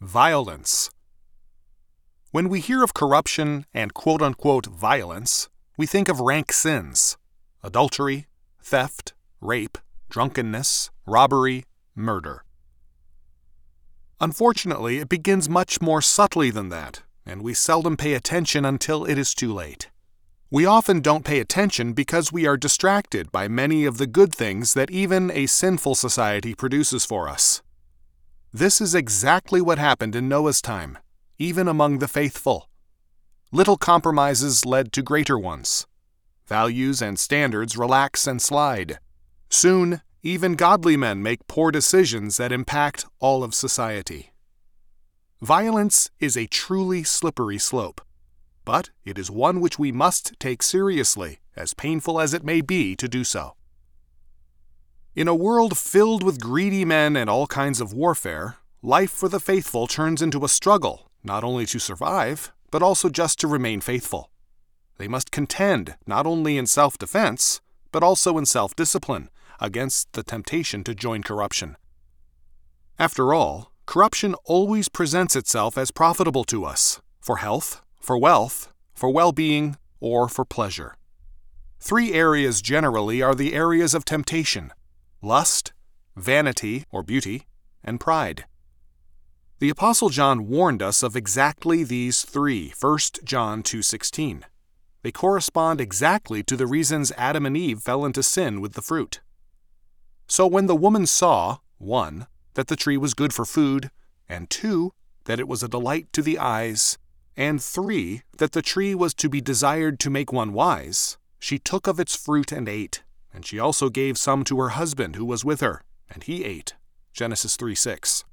Violence. When we hear of corruption and quote unquote violence, we think of rank sins adultery, theft, rape, drunkenness, robbery, murder. Unfortunately, it begins much more subtly than that, and we seldom pay attention until it is too late. We often don't pay attention because we are distracted by many of the good things that even a sinful society produces for us. This is exactly what happened in Noah's time, even among the faithful. Little compromises led to greater ones. Values and standards relax and slide. Soon, even godly men make poor decisions that impact all of society. Violence is a truly slippery slope, but it is one which we must take seriously, as painful as it may be to do so. In a world filled with greedy men and all kinds of warfare, life for the faithful turns into a struggle, not only to survive, but also just to remain faithful. They must contend not only in self defense, but also in self discipline against the temptation to join corruption. After all, corruption always presents itself as profitable to us for health, for wealth, for well being, or for pleasure. Three areas generally are the areas of temptation lust, vanity or beauty, and pride. The apostle John warned us of exactly these 3, 1 John 2:16. They correspond exactly to the reasons Adam and Eve fell into sin with the fruit. So when the woman saw, 1, that the tree was good for food, and 2, that it was a delight to the eyes, and 3, that the tree was to be desired to make one wise, she took of its fruit and ate. And she also gave some to her husband who was with her, and he ate. Genesis 3 6.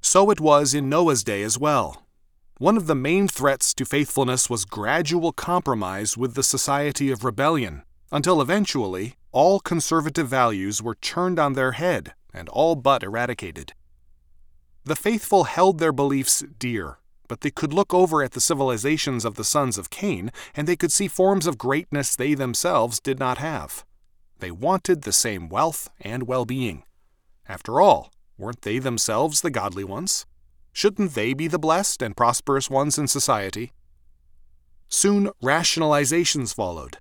So it was in Noah's day as well. One of the main threats to faithfulness was gradual compromise with the society of rebellion, until eventually all conservative values were turned on their head and all but eradicated. The faithful held their beliefs dear, but they could look over at the civilizations of the sons of Cain, and they could see forms of greatness they themselves did not have. They wanted the same wealth and well being. After all, weren't they themselves the godly ones? Shouldn't they be the blessed and prosperous ones in society? Soon, rationalizations followed.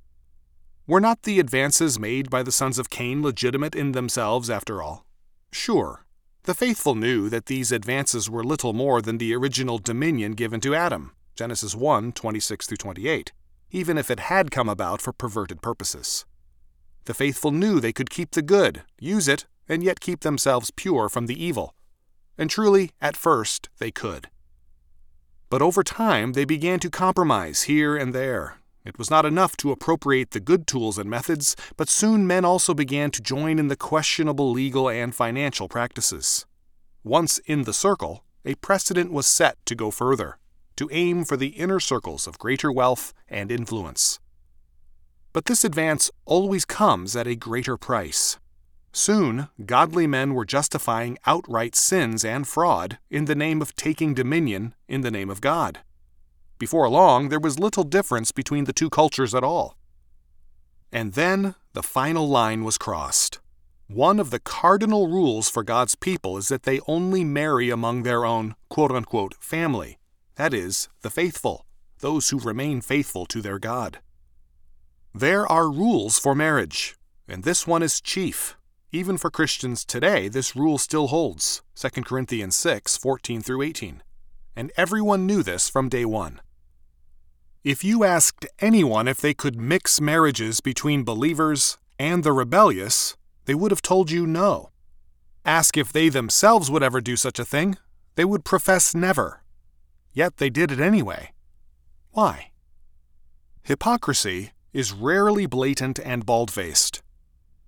Were not the advances made by the sons of Cain legitimate in themselves, after all? Sure, the faithful knew that these advances were little more than the original dominion given to Adam, Genesis 1 26 28, even if it had come about for perverted purposes. The faithful knew they could keep the good, use it, and yet keep themselves pure from the evil. And truly, at first, they could. But over time, they began to compromise here and there. It was not enough to appropriate the good tools and methods, but soon men also began to join in the questionable legal and financial practices. Once in the circle, a precedent was set to go further, to aim for the inner circles of greater wealth and influence. But this advance always comes at a greater price. Soon, godly men were justifying outright sins and fraud in the name of taking dominion in the name of God. Before long, there was little difference between the two cultures at all. And then the final line was crossed. One of the cardinal rules for God's people is that they only marry among their own quote unquote family, that is, the faithful, those who remain faithful to their God. There are rules for marriage, and this one is chief. Even for Christians today, this rule still holds 2 Corinthians 6 14 through 18. And everyone knew this from day one. If you asked anyone if they could mix marriages between believers and the rebellious, they would have told you no. Ask if they themselves would ever do such a thing, they would profess never. Yet they did it anyway. Why? Hypocrisy is rarely blatant and bald faced.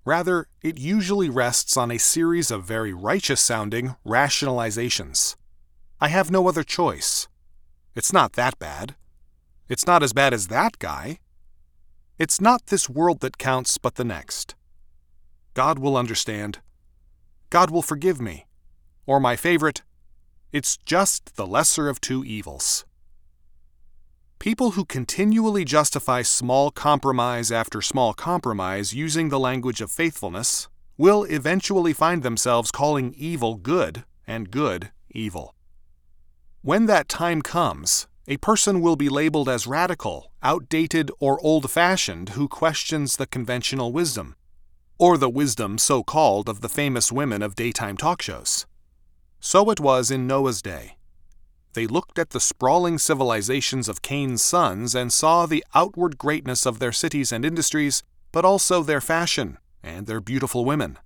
Rather, it usually rests on a series of very righteous sounding rationalizations. I have no other choice. It's not that bad. It's not as bad as that guy. It's not this world that counts, but the next. God will understand. God will forgive me. Or my favorite, it's just the lesser of two evils. People who continually justify small compromise after small compromise using the language of faithfulness will eventually find themselves calling evil good and good evil. When that time comes, a person will be labeled as radical, outdated, or old fashioned who questions the conventional wisdom, or the wisdom so called of the famous women of daytime talk shows. So it was in Noah's day. They looked at the sprawling civilizations of Cain's sons and saw the outward greatness of their cities and industries, but also their fashion and their beautiful women.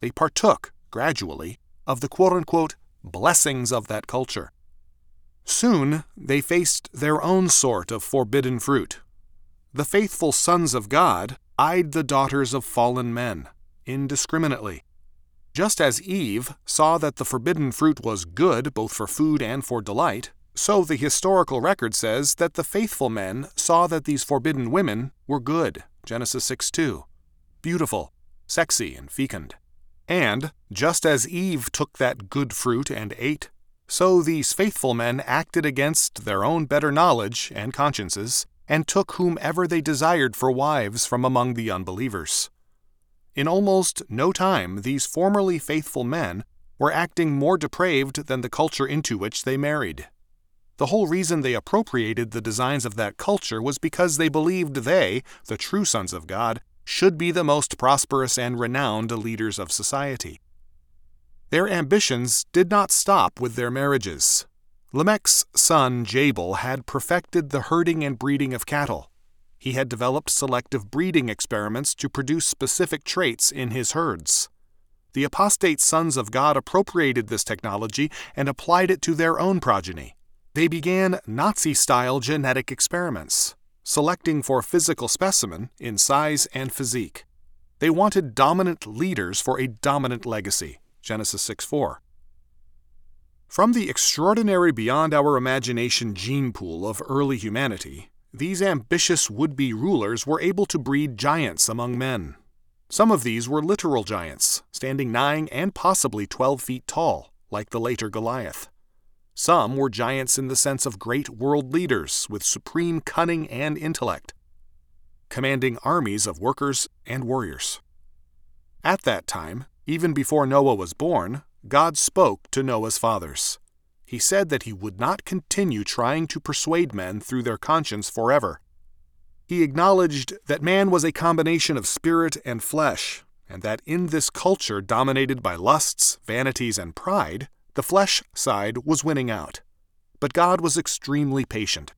They partook, gradually, of the quote unquote blessings of that culture. Soon they faced their own sort of forbidden fruit. The faithful sons of God eyed the daughters of fallen men indiscriminately. Just as Eve saw that the forbidden fruit was good both for food and for delight, so the historical record says that the faithful men saw that these forbidden women were good. Genesis 6 2. Beautiful, sexy, and fecund. And, just as Eve took that good fruit and ate, so these faithful men acted against their own better knowledge and consciences, and took whomever they desired for wives from among the unbelievers. In almost no time, these formerly faithful men were acting more depraved than the culture into which they married. The whole reason they appropriated the designs of that culture was because they believed they, the true sons of God, should be the most prosperous and renowned leaders of society. Their ambitions did not stop with their marriages. Lamech's son Jabal had perfected the herding and breeding of cattle. He had developed selective breeding experiments to produce specific traits in his herds. The apostate sons of God appropriated this technology and applied it to their own progeny. They began Nazi style genetic experiments selecting for physical specimen in size and physique. They wanted dominant leaders for a dominant legacy. Genesis 6 4. From the extraordinary beyond our imagination gene pool of early humanity, these ambitious would be rulers were able to breed giants among men. Some of these were literal giants, standing nine and possibly twelve feet tall, like the later Goliath. Some were giants in the sense of great world leaders with supreme cunning and intellect, commanding armies of workers and warriors. At that time, even before Noah was born, God spoke to Noah's fathers. He said that he would not continue trying to persuade men through their conscience forever. He acknowledged that man was a combination of spirit and flesh, and that in this culture dominated by lusts, vanities, and pride, the flesh side was winning out. But God was extremely patient.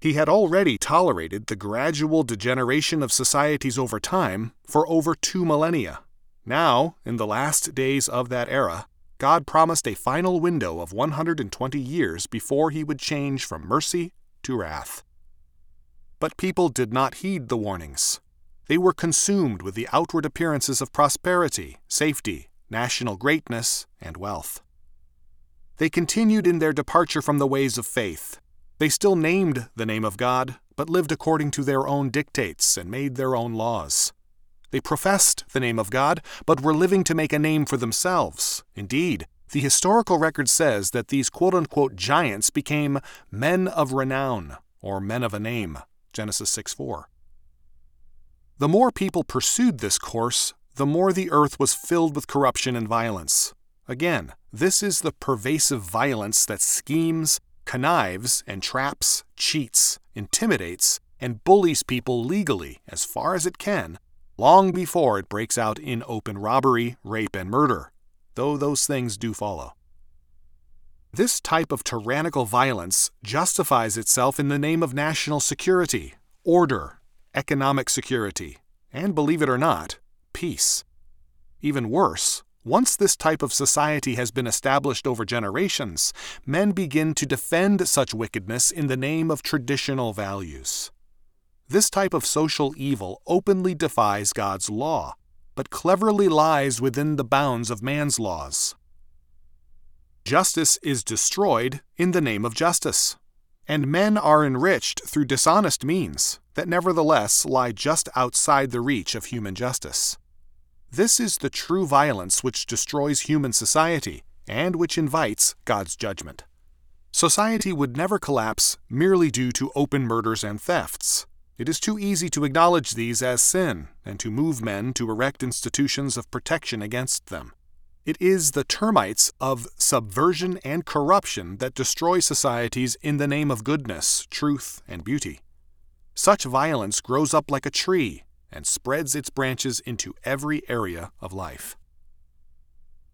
He had already tolerated the gradual degeneration of societies over time for over two millennia. Now, in the last days of that era, God promised a final window of 120 years before he would change from mercy to wrath. But people did not heed the warnings. They were consumed with the outward appearances of prosperity, safety, national greatness, and wealth. They continued in their departure from the ways of faith. They still named the name of God, but lived according to their own dictates and made their own laws. They professed the name of God, but were living to make a name for themselves. Indeed, the historical record says that these quote unquote giants became men of renown, or men of a name. Genesis 6 4. The more people pursued this course, the more the earth was filled with corruption and violence. Again, this is the pervasive violence that schemes, connives, and traps, cheats, intimidates, and bullies people legally as far as it can, long before it breaks out in open robbery, rape, and murder, though those things do follow. This type of tyrannical violence justifies itself in the name of national security, order, economic security, and believe it or not, peace. Even worse, once this type of society has been established over generations, men begin to defend such wickedness in the name of traditional values. This type of social evil openly defies God's law, but cleverly lies within the bounds of man's laws. Justice is destroyed in the name of justice, and men are enriched through dishonest means that nevertheless lie just outside the reach of human justice. This is the true violence which destroys human society and which invites God's judgment. Society would never collapse merely due to open murders and thefts. It is too easy to acknowledge these as sin and to move men to erect institutions of protection against them. It is the termites of subversion and corruption that destroy societies in the name of goodness, truth, and beauty. Such violence grows up like a tree and spreads its branches into every area of life.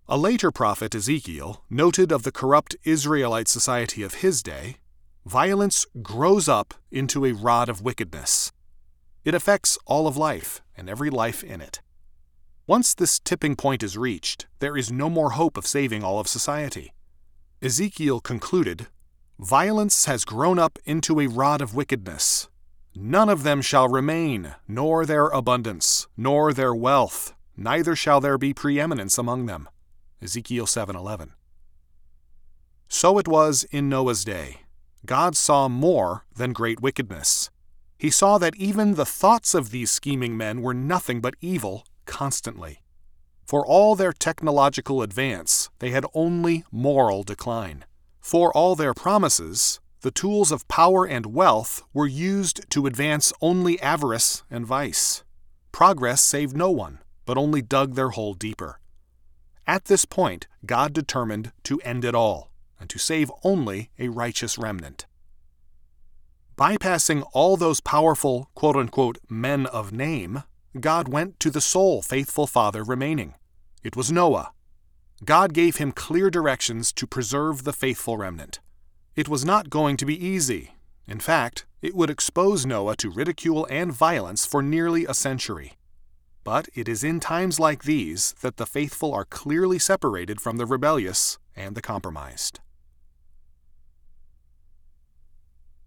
A later prophet, Ezekiel, noted of the corrupt Israelite society of his day violence grows up into a rod of wickedness. It affects all of life and every life in it. Once this tipping point is reached, there is no more hope of saving all of society. Ezekiel concluded Violence has grown up into a rod of wickedness. None of them shall remain, nor their abundance, nor their wealth, neither shall there be preeminence among them. Ezekiel 7:11. So it was in Noah's day. God saw more than great wickedness. He saw that even the thoughts of these scheming men were nothing but evil constantly. For all their technological advance, they had only moral decline. For all their promises, the tools of power and wealth were used to advance only avarice and vice. Progress saved no one, but only dug their hole deeper. At this point, God determined to end it all and to save only a righteous remnant. Bypassing all those powerful, quote unquote, men of name, God went to the sole faithful father remaining. It was Noah. God gave him clear directions to preserve the faithful remnant. It was not going to be easy. In fact, it would expose Noah to ridicule and violence for nearly a century. But it is in times like these that the faithful are clearly separated from the rebellious and the compromised.